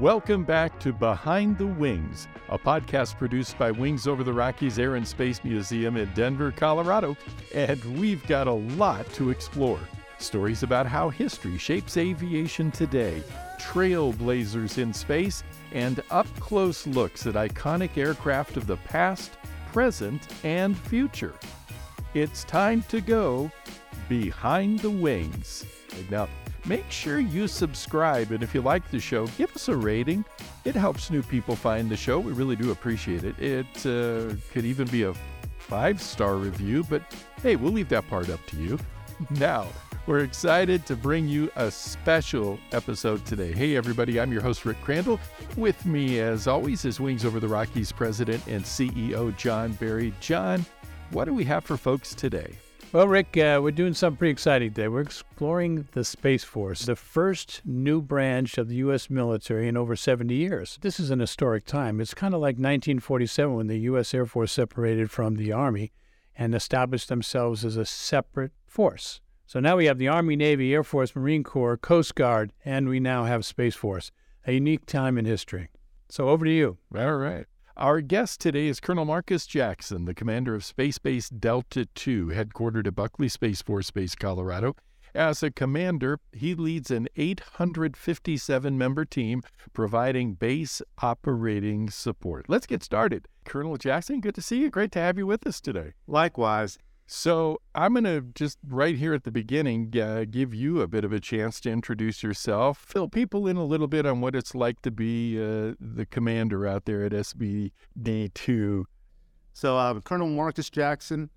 Welcome back to Behind the Wings, a podcast produced by Wings Over the Rockies Air and Space Museum in Denver, Colorado. And we've got a lot to explore. Stories about how history shapes aviation today, trailblazers in space, and up close looks at iconic aircraft of the past, present, and future. It's time to go behind the wings. Now, make sure you subscribe, and if you like the show, give us a rating. It helps new people find the show. We really do appreciate it. It uh, could even be a five star review, but hey, we'll leave that part up to you. Now, we're excited to bring you a special episode today. Hey, everybody, I'm your host, Rick Crandall. With me, as always, is Wings Over the Rockies President and CEO John Barry. John, what do we have for folks today? Well, Rick, uh, we're doing something pretty exciting today. We're exploring the Space Force, the first new branch of the U.S. military in over 70 years. This is an historic time. It's kind of like 1947 when the U.S. Air Force separated from the Army and established themselves as a separate force. So now we have the Army, Navy, Air Force, Marine Corps, Coast Guard, and we now have Space Force. A unique time in history. So over to you. All right. Our guest today is Colonel Marcus Jackson, the commander of Space Base Delta II, headquartered at Buckley Space Force Base, Colorado. As a commander, he leads an 857 member team providing base operating support. Let's get started. Colonel Jackson, good to see you. Great to have you with us today. Likewise. So, I'm going to just right here at the beginning uh, give you a bit of a chance to introduce yourself, fill people in a little bit on what it's like to be uh, the commander out there at SBD2. So, uh, Colonel Marcus Jackson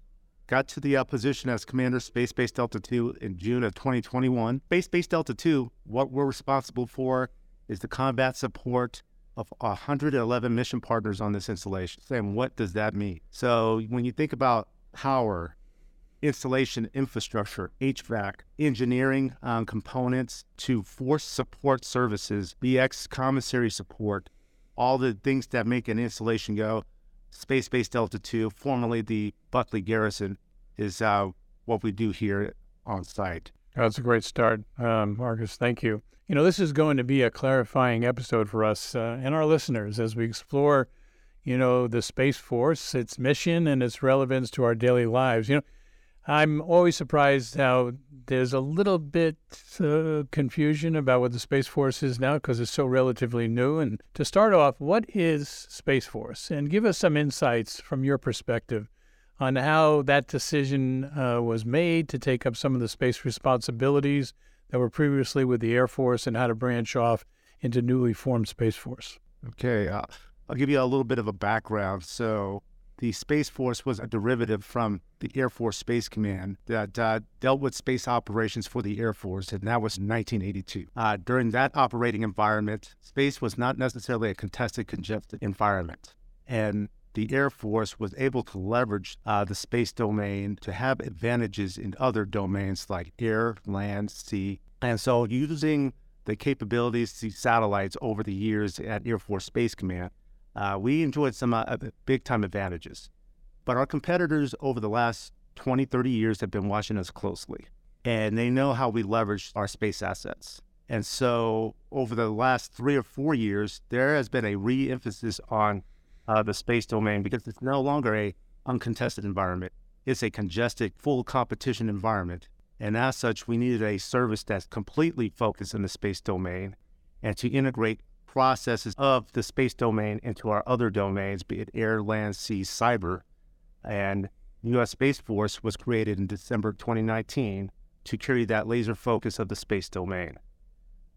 got to the uh, position as Commander Space Base Delta 2 in June of 2021. Space Base Delta 2, what we're responsible for is the combat support of 111 mission partners on this installation. And what does that mean? So, when you think about power, installation infrastructure, HVAC, engineering um, components to force support services, BX commissary support, all the things that make an installation go. Space Base Delta 2, formerly the Buckley Garrison, is uh, what we do here on site. That's a great start, um, Marcus. Thank you. You know, this is going to be a clarifying episode for us uh, and our listeners as we explore, you know, the Space Force, its mission, and its relevance to our daily lives. You know, I'm always surprised how there's a little bit uh, confusion about what the Space Force is now because it's so relatively new. And to start off, what is Space Force? And give us some insights from your perspective on how that decision uh, was made to take up some of the space responsibilities that were previously with the Air Force and how to branch off into newly formed Space Force. Okay, uh, I'll give you a little bit of a background. So, the Space Force was a derivative from the Air Force Space Command that uh, dealt with space operations for the Air Force, and that was 1982. Uh, during that operating environment, space was not necessarily a contested, congested environment. And the Air Force was able to leverage uh, the space domain to have advantages in other domains like air, land, sea. And so, using the capabilities, the satellites over the years at Air Force Space Command, uh, we enjoyed some uh, big time advantages. But our competitors over the last 20, 30 years have been watching us closely, and they know how we leverage our space assets. And so, over the last three or four years, there has been a re emphasis on uh, the space domain because it's no longer a uncontested environment. It's a congested, full competition environment. And as such, we needed a service that's completely focused on the space domain and to integrate processes of the space domain into our other domains, be it air, land, sea, cyber. And U.S. Space Force was created in December 2019 to carry that laser focus of the space domain.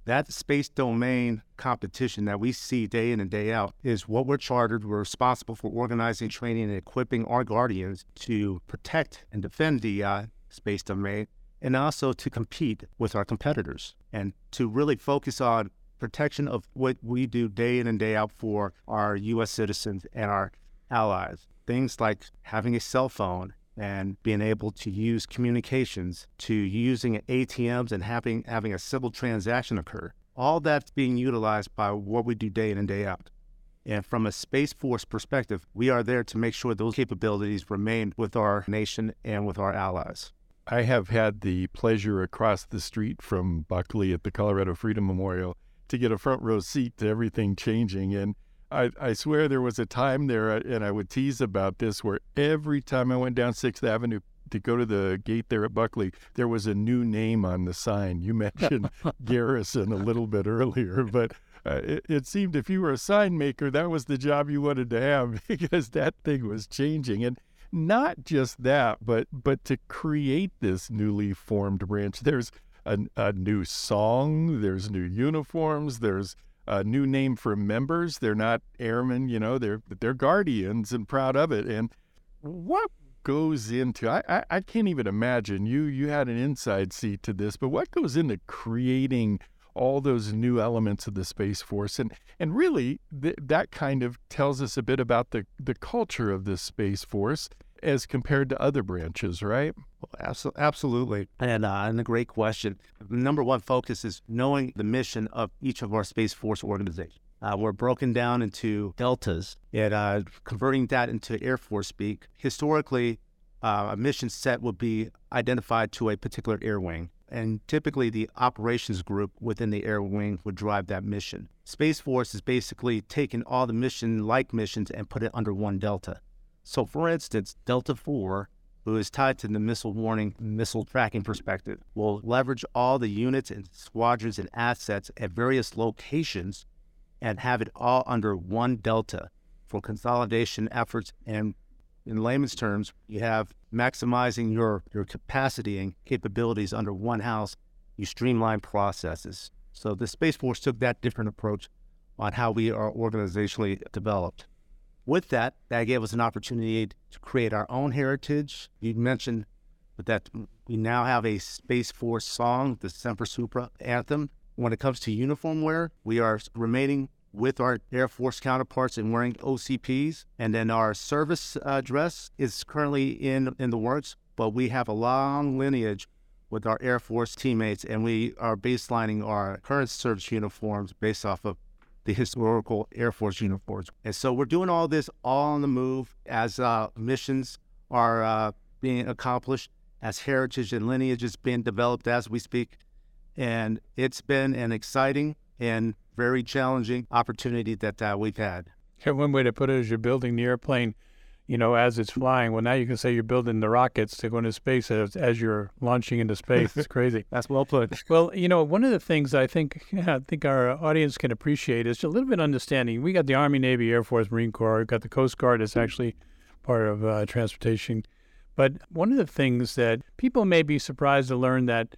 That space domain competition that we see day in and day out is what we're chartered. We're responsible for organizing, training, and equipping our guardians to protect and defend the uh, space domain and also to compete with our competitors and to really focus on protection of what we do day in and day out for our U.S. citizens and our allies. Things like having a cell phone and being able to use communications to using ATMs and having having a civil transaction occur. All that's being utilized by what we do day in and day out. And from a Space Force perspective, we are there to make sure those capabilities remain with our nation and with our allies. I have had the pleasure across the street from Buckley at the Colorado Freedom Memorial to get a front row seat to everything changing. And I, I swear there was a time there, uh, and I would tease about this, where every time I went down Sixth Avenue to go to the gate there at Buckley, there was a new name on the sign. You mentioned Garrison a little bit earlier, but uh, it, it, seemed if you were a sign maker, that was the job you wanted to have because that thing was changing. And not just that, but but to create this newly formed branch, there's a, a new song, there's new uniforms, there's a new name for members. They're not airmen, you know, they're they're guardians and proud of it. And what goes into I, I, I can't even imagine you you had an inside seat to this, but what goes into creating all those new elements of the Space Force. And, and really, th- that kind of tells us a bit about the, the culture of this Space Force as compared to other branches, right? Well, absolutely. And, uh, and a great question. Number one focus is knowing the mission of each of our Space Force organizations. Uh, we're broken down into deltas and uh, converting that into Air Force speak. Historically, uh, a mission set would be identified to a particular air wing and typically the operations group within the air wing would drive that mission. Space Force is basically taking all the mission like missions and put it under one Delta. So, for instance, Delta 4, who is tied to the missile warning, missile tracking perspective, will leverage all the units and squadrons and assets at various locations and have it all under one Delta for consolidation efforts and in layman's terms, you have maximizing your, your capacity and capabilities under one house. You streamline processes. So the Space Force took that different approach on how we are organizationally developed. With that, that gave us an opportunity to create our own heritage. You mentioned that we now have a Space Force song, the Semper Supra anthem. When it comes to uniform wear, we are remaining with our Air Force counterparts and wearing OCPs. And then our service uh, dress is currently in, in the works, but we have a long lineage with our Air Force teammates, and we are baselining our current service uniforms based off of the historical Air Force uniforms. And so we're doing all this all on the move as uh, missions are uh, being accomplished, as heritage and lineage is being developed as we speak. And it's been an exciting and very challenging opportunity that uh, we've had. One way to put it is you're building the airplane, you know, as it's flying. Well, now you can say you're building the rockets to go into space as, as you're launching into space. It's crazy. That's well put. Well, you know, one of the things I think yeah, I think our audience can appreciate is a little bit understanding. We got the Army, Navy, Air Force, Marine Corps. We've got the Coast Guard. It's actually part of uh, transportation. But one of the things that people may be surprised to learn that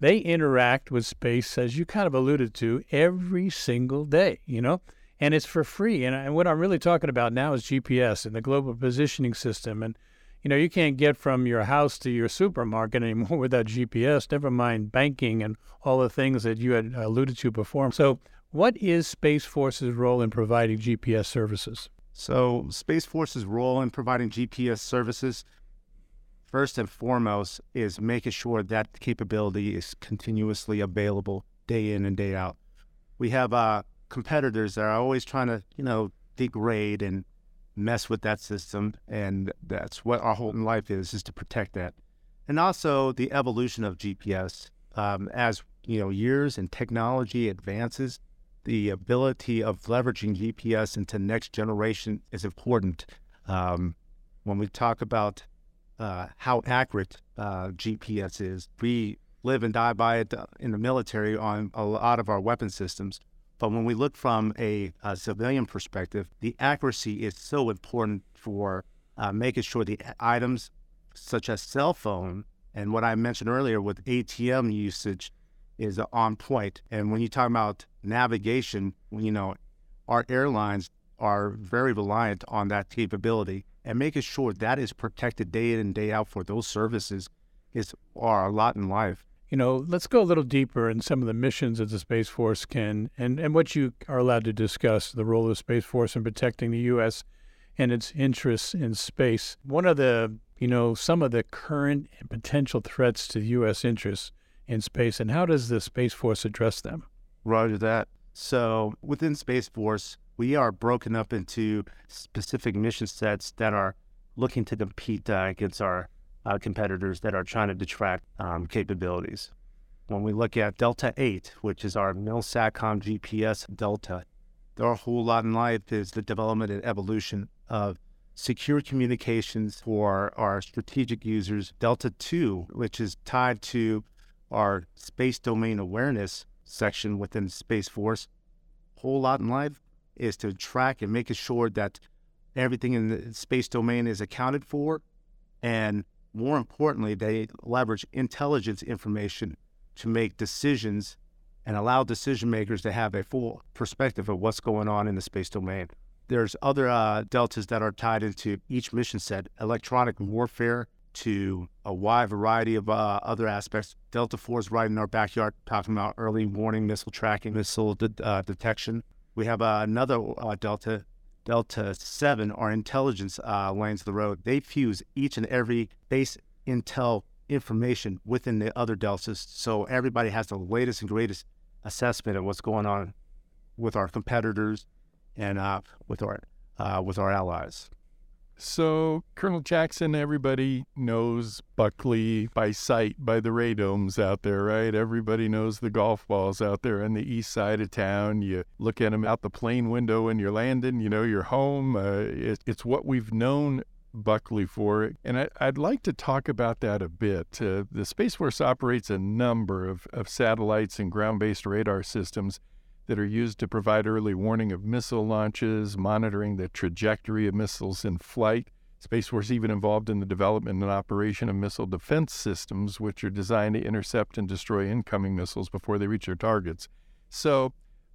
they interact with space, as you kind of alluded to, every single day, you know? And it's for free. And, and what I'm really talking about now is GPS and the global positioning system. And, you know, you can't get from your house to your supermarket anymore without GPS, never mind banking and all the things that you had alluded to before. So, what is Space Force's role in providing GPS services? So, Space Force's role in providing GPS services first and foremost is making sure that capability is continuously available day in and day out. We have uh, competitors that are always trying to, you know, degrade and mess with that system, and that's what our whole life is, is to protect that. And also the evolution of GPS. Um, as you know, years and technology advances, the ability of leveraging GPS into next generation is important. Um, when we talk about uh, how accurate uh, GPS is. We live and die by it uh, in the military on a lot of our weapon systems. But when we look from a, a civilian perspective, the accuracy is so important for uh, making sure the items, such as cell phone, and what I mentioned earlier with ATM usage, is on point. And when you talk about navigation, you know, our airlines are very reliant on that capability and making sure that is protected day in and day out for those services is are a lot in life. You know, let's go a little deeper in some of the missions that the Space Force can and, and what you are allowed to discuss, the role of the Space Force in protecting the U.S. and its interests in space. One of the, you know, some of the current and potential threats to U.S. interests in space, and how does the Space Force address them? Roger that. So within Space Force, we are broken up into specific mission sets that are looking to compete uh, against our uh, competitors that are trying to detract um, capabilities. when we look at Delta 8, which is our MilSatcom GPS Delta, our whole lot in life is the development and evolution of secure communications for our strategic users. Delta 2, which is tied to our space domain awareness section within Space Force. Whole lot in life is to track and make sure that everything in the space domain is accounted for. And more importantly, they leverage intelligence information to make decisions and allow decision makers to have a full perspective of what's going on in the space domain. There's other uh, deltas that are tied into each mission set, electronic warfare to a wide variety of uh, other aspects. Delta 4 is right in our backyard, talking about early warning missile tracking, missile de- uh, detection. We have uh, another uh, Delta, Delta 7, our intelligence uh, lanes of the road. They fuse each and every base intel information within the other deltas. So everybody has the latest and greatest assessment of what's going on with our competitors and uh, with our uh, with our allies. So, Colonel Jackson, everybody knows Buckley by sight by the radomes out there, right? Everybody knows the golf balls out there on the east side of town. You look at them out the plane window when you're landing, you know, you're home. Uh, it, it's what we've known Buckley for. And I, would like to talk about that a bit. Uh, the Space Force operates a number of, of satellites and ground based radar systems that are used to provide early warning of missile launches, monitoring the trajectory of missiles in flight. Space Force even involved in the development and operation of missile defense systems, which are designed to intercept and destroy incoming missiles before they reach their targets. So,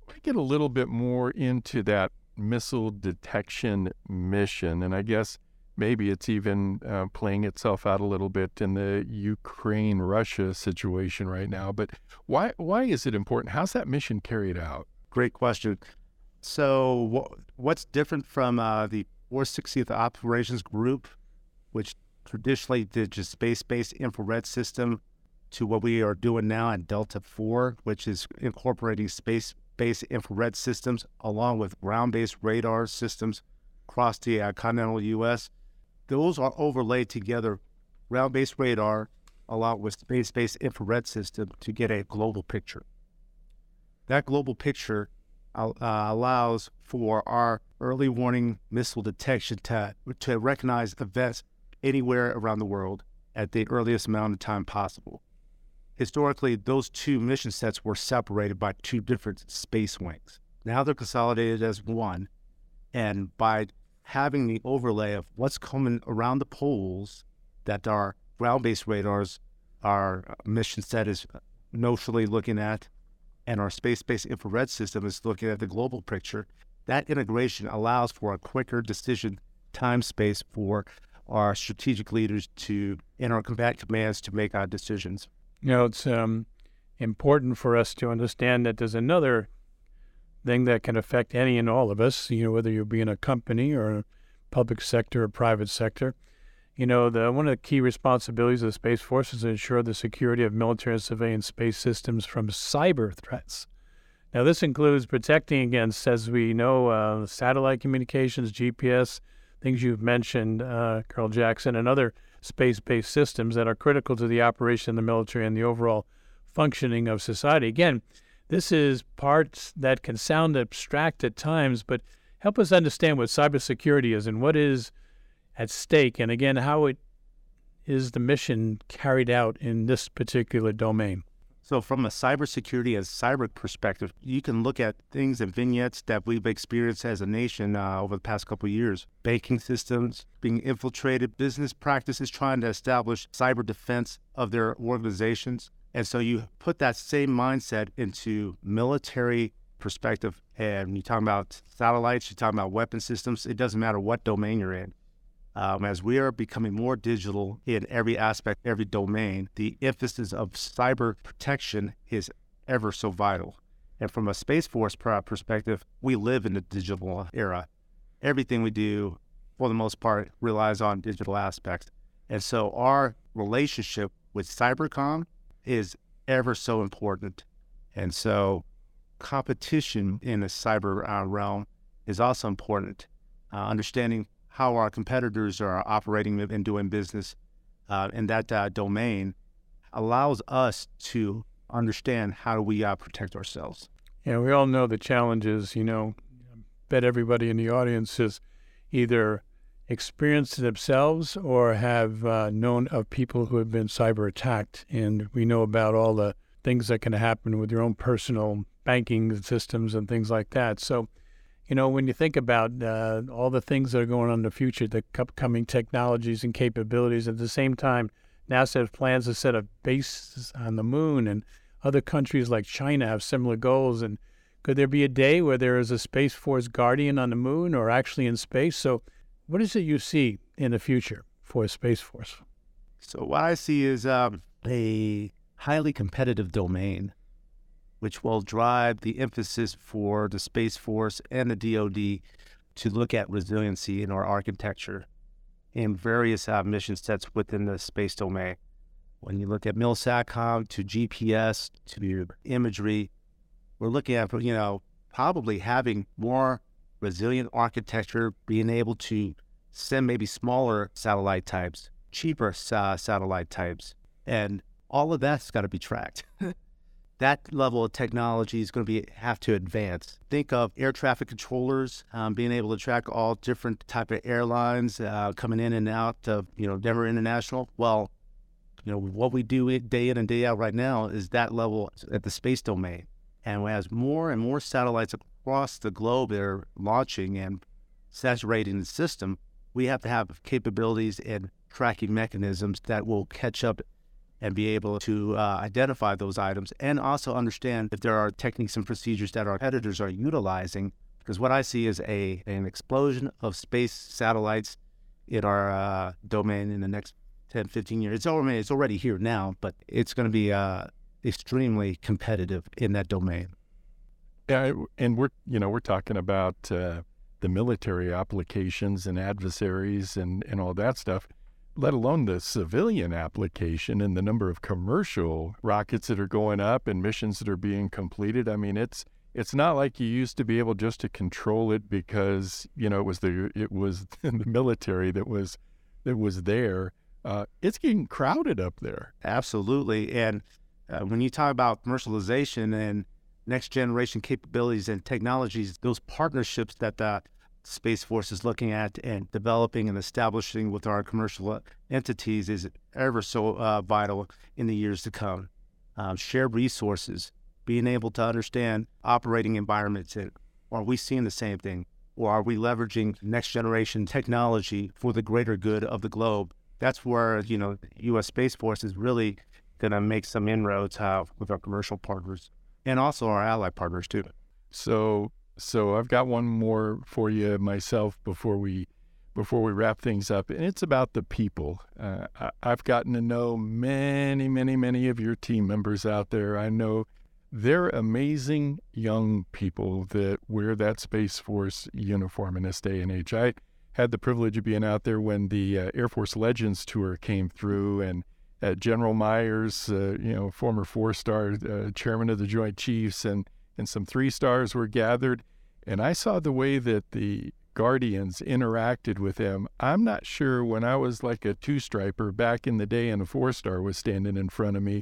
I get a little bit more into that missile detection mission, and I guess maybe it's even uh, playing itself out a little bit in the Ukraine Russia situation right now. But why why is it important? How's that mission carried out? Great question. So what's different from uh, the 460th Operations Group, which traditionally did just space-based infrared system, to what we are doing now at Delta 4, which is incorporating space-based infrared systems along with ground-based radar systems across the uh, continental U.S those are overlaid together, ground-based radar along with space-based infrared system to get a global picture. That global picture uh, allows for our early warning missile detection to, to recognize events anywhere around the world at the earliest amount of time possible. Historically, those two mission sets were separated by two different space wings. Now they're consolidated as one, and by having the overlay of what's coming around the poles that our ground-based radars, our uh, mission set is notionally looking at, and our space-based infrared system is looking at the global picture. That integration allows for a quicker decision time space for our strategic leaders to in our combat commands to make our decisions. You know, it's um, important for us to understand that there's another thing that can affect any and all of us, you know, whether you be in a company or public sector or private sector. You know, the one of the key responsibilities of the Space Force is to ensure the security of military and civilian space systems from cyber threats. Now, this includes protecting against, as we know, uh, satellite communications, GPS, things you've mentioned, uh, Colonel Jackson, and other space based systems that are critical to the operation of the military and the overall functioning of society. Again, this is parts that can sound abstract at times, but help us understand what cybersecurity is and what is at stake, and again, how it is the mission carried out in this particular domain. So, from a cybersecurity and cyber perspective, you can look at things and vignettes that we've experienced as a nation uh, over the past couple of years. Banking systems being infiltrated, business practices trying to establish cyber defense of their organizations, and so you put that same mindset into military perspective. And when you talk about satellites, you're talking about weapon systems, it doesn't matter what domain you're in. Um, as we are becoming more digital in every aspect, every domain, the emphasis of cyber protection is ever so vital. And from a Space Force perspective, we live in the digital era. Everything we do, for the most part, relies on digital aspects. And so our relationship with Cybercom is ever so important. And so competition in the cyber uh, realm is also important. Uh, understanding how our competitors are operating and doing business uh, in that uh, domain allows us to understand how do we uh, protect ourselves. Yeah, we all know the challenges. You know, bet everybody in the audience is either experienced themselves or have uh, known of people who have been cyber attacked. And we know about all the things that can happen with your own personal banking systems and things like that. So, you know, when you think about uh, all the things that are going on in the future, the upcoming technologies and capabilities, at the same time, NASA has plans to set up bases on the moon, and other countries like China have similar goals. And could there be a day where there is a Space Force guardian on the moon or actually in space? So, what is it you see in the future for Space Force? So, what I see is um, a highly competitive domain, which will drive the emphasis for the Space Force and the DoD to look at resiliency in our architecture in various uh, mission sets within the space domain. When you look at MILSATCOM to GPS to imagery, we're looking at you know probably having more resilient architecture, being able to send maybe smaller satellite types, cheaper uh, satellite types, and all of that's got to be tracked. that level of technology is going to be have to advance. Think of air traffic controllers um, being able to track all different type of airlines uh, coming in and out of you know Denver International. Well, you know what we do day in and day out right now is that level at the space domain, and as more and more satellites across the globe are launching and saturating the system, we have to have capabilities and tracking mechanisms that will catch up and be able to uh, identify those items and also understand if there are techniques and procedures that our competitors are utilizing. Because what I see is a an explosion of space satellites in our uh, domain in the next 10, 15 years. It's already, it's already here now, but it's going to be uh, extremely competitive in that domain. Yeah, and we're you know we're talking about uh, the military applications and adversaries and and all that stuff let alone the civilian application and the number of commercial rockets that are going up and missions that are being completed. I mean, it's it's not like you used to be able just to control it because you know it was the it was the military that was that was there. Uh, it's getting crowded up there. Absolutely, and uh, when you talk about commercialization and next generation capabilities and technologies, those partnerships that the Space Force is looking at and developing and establishing with our commercial uh, entities is ever so uh, vital in the years to come. Um, shared resources, being able to understand operating environments, and are we seeing the same thing? Or are we leveraging next generation technology for the greater good of the globe? That's where, you know, U.S. Space Force is really going to make some inroads uh, with our commercial partners and also our ally partners, too. So so I've got one more for you myself before we before we wrap things up, and it's about the people. Uh, I, I've gotten to know many, many, many of your team members out there. I know they're amazing young people that wear that Space Force uniform in this day and age. I had the privilege of being out there when the uh, Air Force Legends tour came through, and General Myers, uh, you know, former four-star uh, chairman of the Joint Chiefs, and and some three stars were gathered. And I saw the way that the Guardians interacted with them. I'm not sure when I was like a two striper back in the day and a four star was standing in front of me,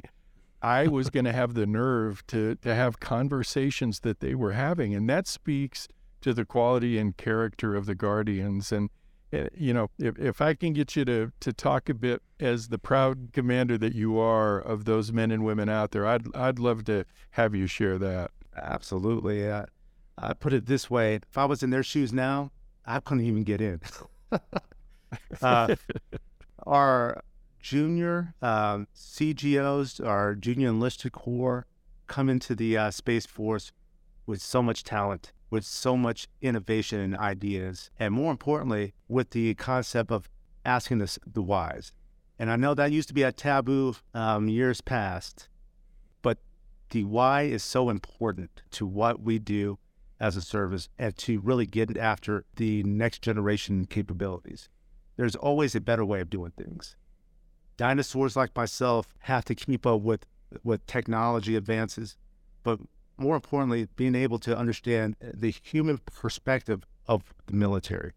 I was going to have the nerve to, to have conversations that they were having. And that speaks to the quality and character of the Guardians. And, you know, if, if I can get you to, to talk a bit as the proud commander that you are of those men and women out there, I'd, I'd love to have you share that. Absolutely. Uh, I put it this way: if I was in their shoes now, I couldn't even get in. uh, our junior um, CGOs, our junior enlisted corps, come into the uh, Space Force with so much talent, with so much innovation and ideas, and more importantly, with the concept of asking the, the whys. And I know that used to be a taboo um, years past, but the why is so important to what we do as a service and to really get after the next generation capabilities. There's always a better way of doing things. Dinosaurs like myself have to keep up with, with technology advances, but more importantly, being able to understand the human perspective of the military.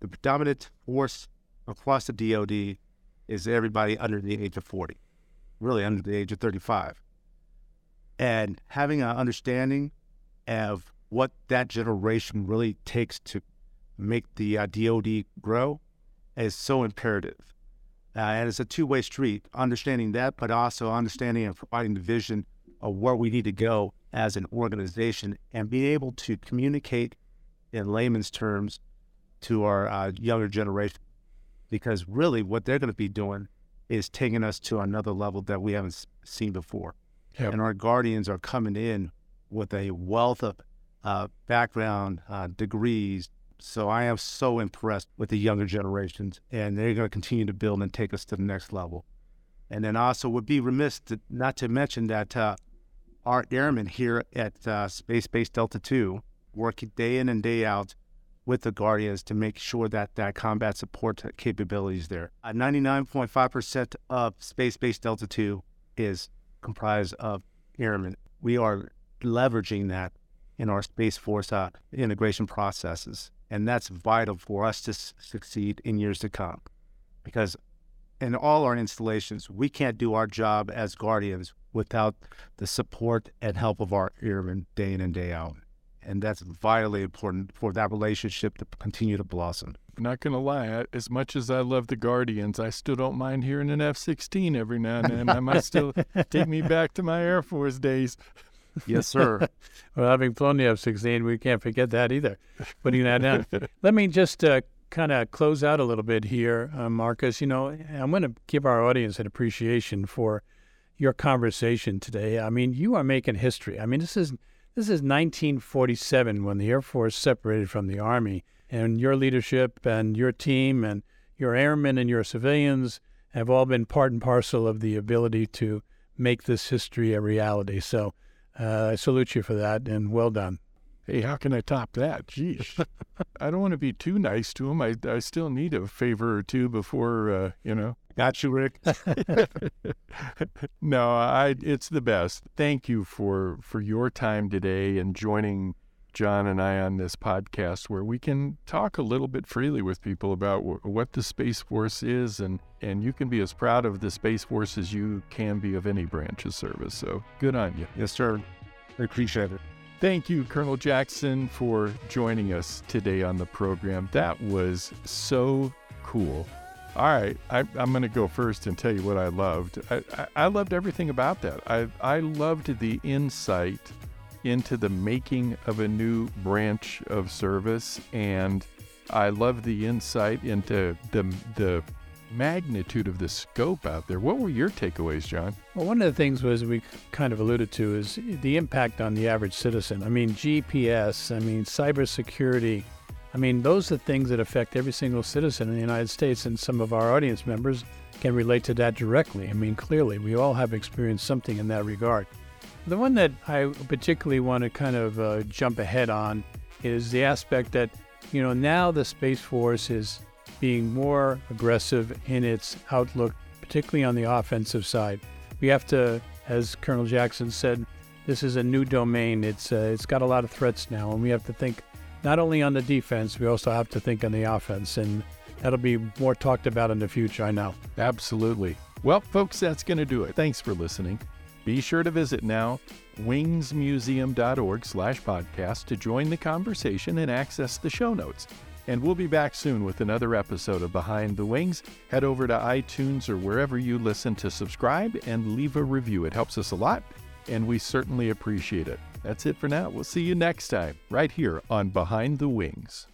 The predominant force across the DoD is everybody under the age of 40, really under the age of 35 And having an understanding of what that generation really takes to make the uh, DoD grow is so imperative. Uh, and it's a two-way street, understanding that, but also understanding and providing the vision of where we need to go as an organization and be able to communicate in layman's terms to our uh, younger generation. Because really, what they're going to be doing is taking us to another level that we haven't seen before. Yep. And our guardians are coming in with a wealth of uh, background, uh, degrees. So I am so impressed with the younger generations, and they're going to continue to build and take us to the next level. And then also would be remiss to, not to mention that uh, our airmen here at uh, Space Base Delta 2 work day in and day out with the Guardians to make sure that that combat support capability is there. 99.5% of Space Base Delta 2 is comprised of airmen. We are leveraging that in our Space Force uh, integration processes. And that's vital for us to s- succeed in years to come. Because in all our installations, we can't do our job as guardians without the support and help of our airmen day in and day out. And that's vitally important for that relationship to continue to blossom. Not going to lie, as much as I love the Guardians, I still don't mind hearing an F 16 every now and then. I might still take me back to my Air Force days. Yes, sir. well, having flown the F 16, we can't forget that either. Putting that down. Let me just uh, kind of close out a little bit here, uh, Marcus. You know, I'm going to give our audience an appreciation for your conversation today. I mean, you are making history. I mean, this is this is 1947 when the Air Force separated from the Army, and your leadership and your team and your airmen and your civilians have all been part and parcel of the ability to make this history a reality. So uh, I salute you for that, and well done. Hey, how can I top that? Geez, I don't want to be too nice to him. I, I still need a favor or two before, uh, you know. Got you, Rick. no, I. It's the best. Thank you for for your time today and joining John and I on this podcast where we can talk a little bit freely with people about w- what the Space Force is, and and you can be as proud of the Space Force as you can be of any branch of service. So good on you. Yes, sir. I appreciate it. Thank you, Colonel Jackson, for joining us today on the program. That was so cool. All right, I, am going to go first and tell you what I loved. I, I, loved everything about that. I, I loved the insight into the making of a new branch of service, and I love the insight into the the magnitude of the scope out there. What were your takeaways, John? Well, one of the things was we kind of alluded to is the impact on the average citizen. I mean, GPS, I mean, cybersecurity, I mean, those are things that affect every single citizen in the United States, and some of our audience members can relate to that directly. I mean, clearly, we all have experienced something in that regard. The one that I particularly want to kind of uh, jump ahead on is the aspect that, you know, now the Space Force is being more aggressive in its outlook, particularly on the offensive side. We have to, as Colonel Jackson said, this is a new domain. It's uh, it's got a lot of threats now, and we have to think not only on the defense, we also have to think on the offense. And that'll be more talked about in the future, I know. Absolutely. Well, folks, that's going to do it. Thanks for listening. Be sure to visit now wingsmuseum.org slash podcast to join the conversation and access the show notes. And we'll be back soon with another episode of Behind the Wings. Head over to iTunes or wherever you listen to subscribe and leave a review. It helps us a lot, and we certainly appreciate it. That's it for now. We'll see you next time, right here on Behind the Wings.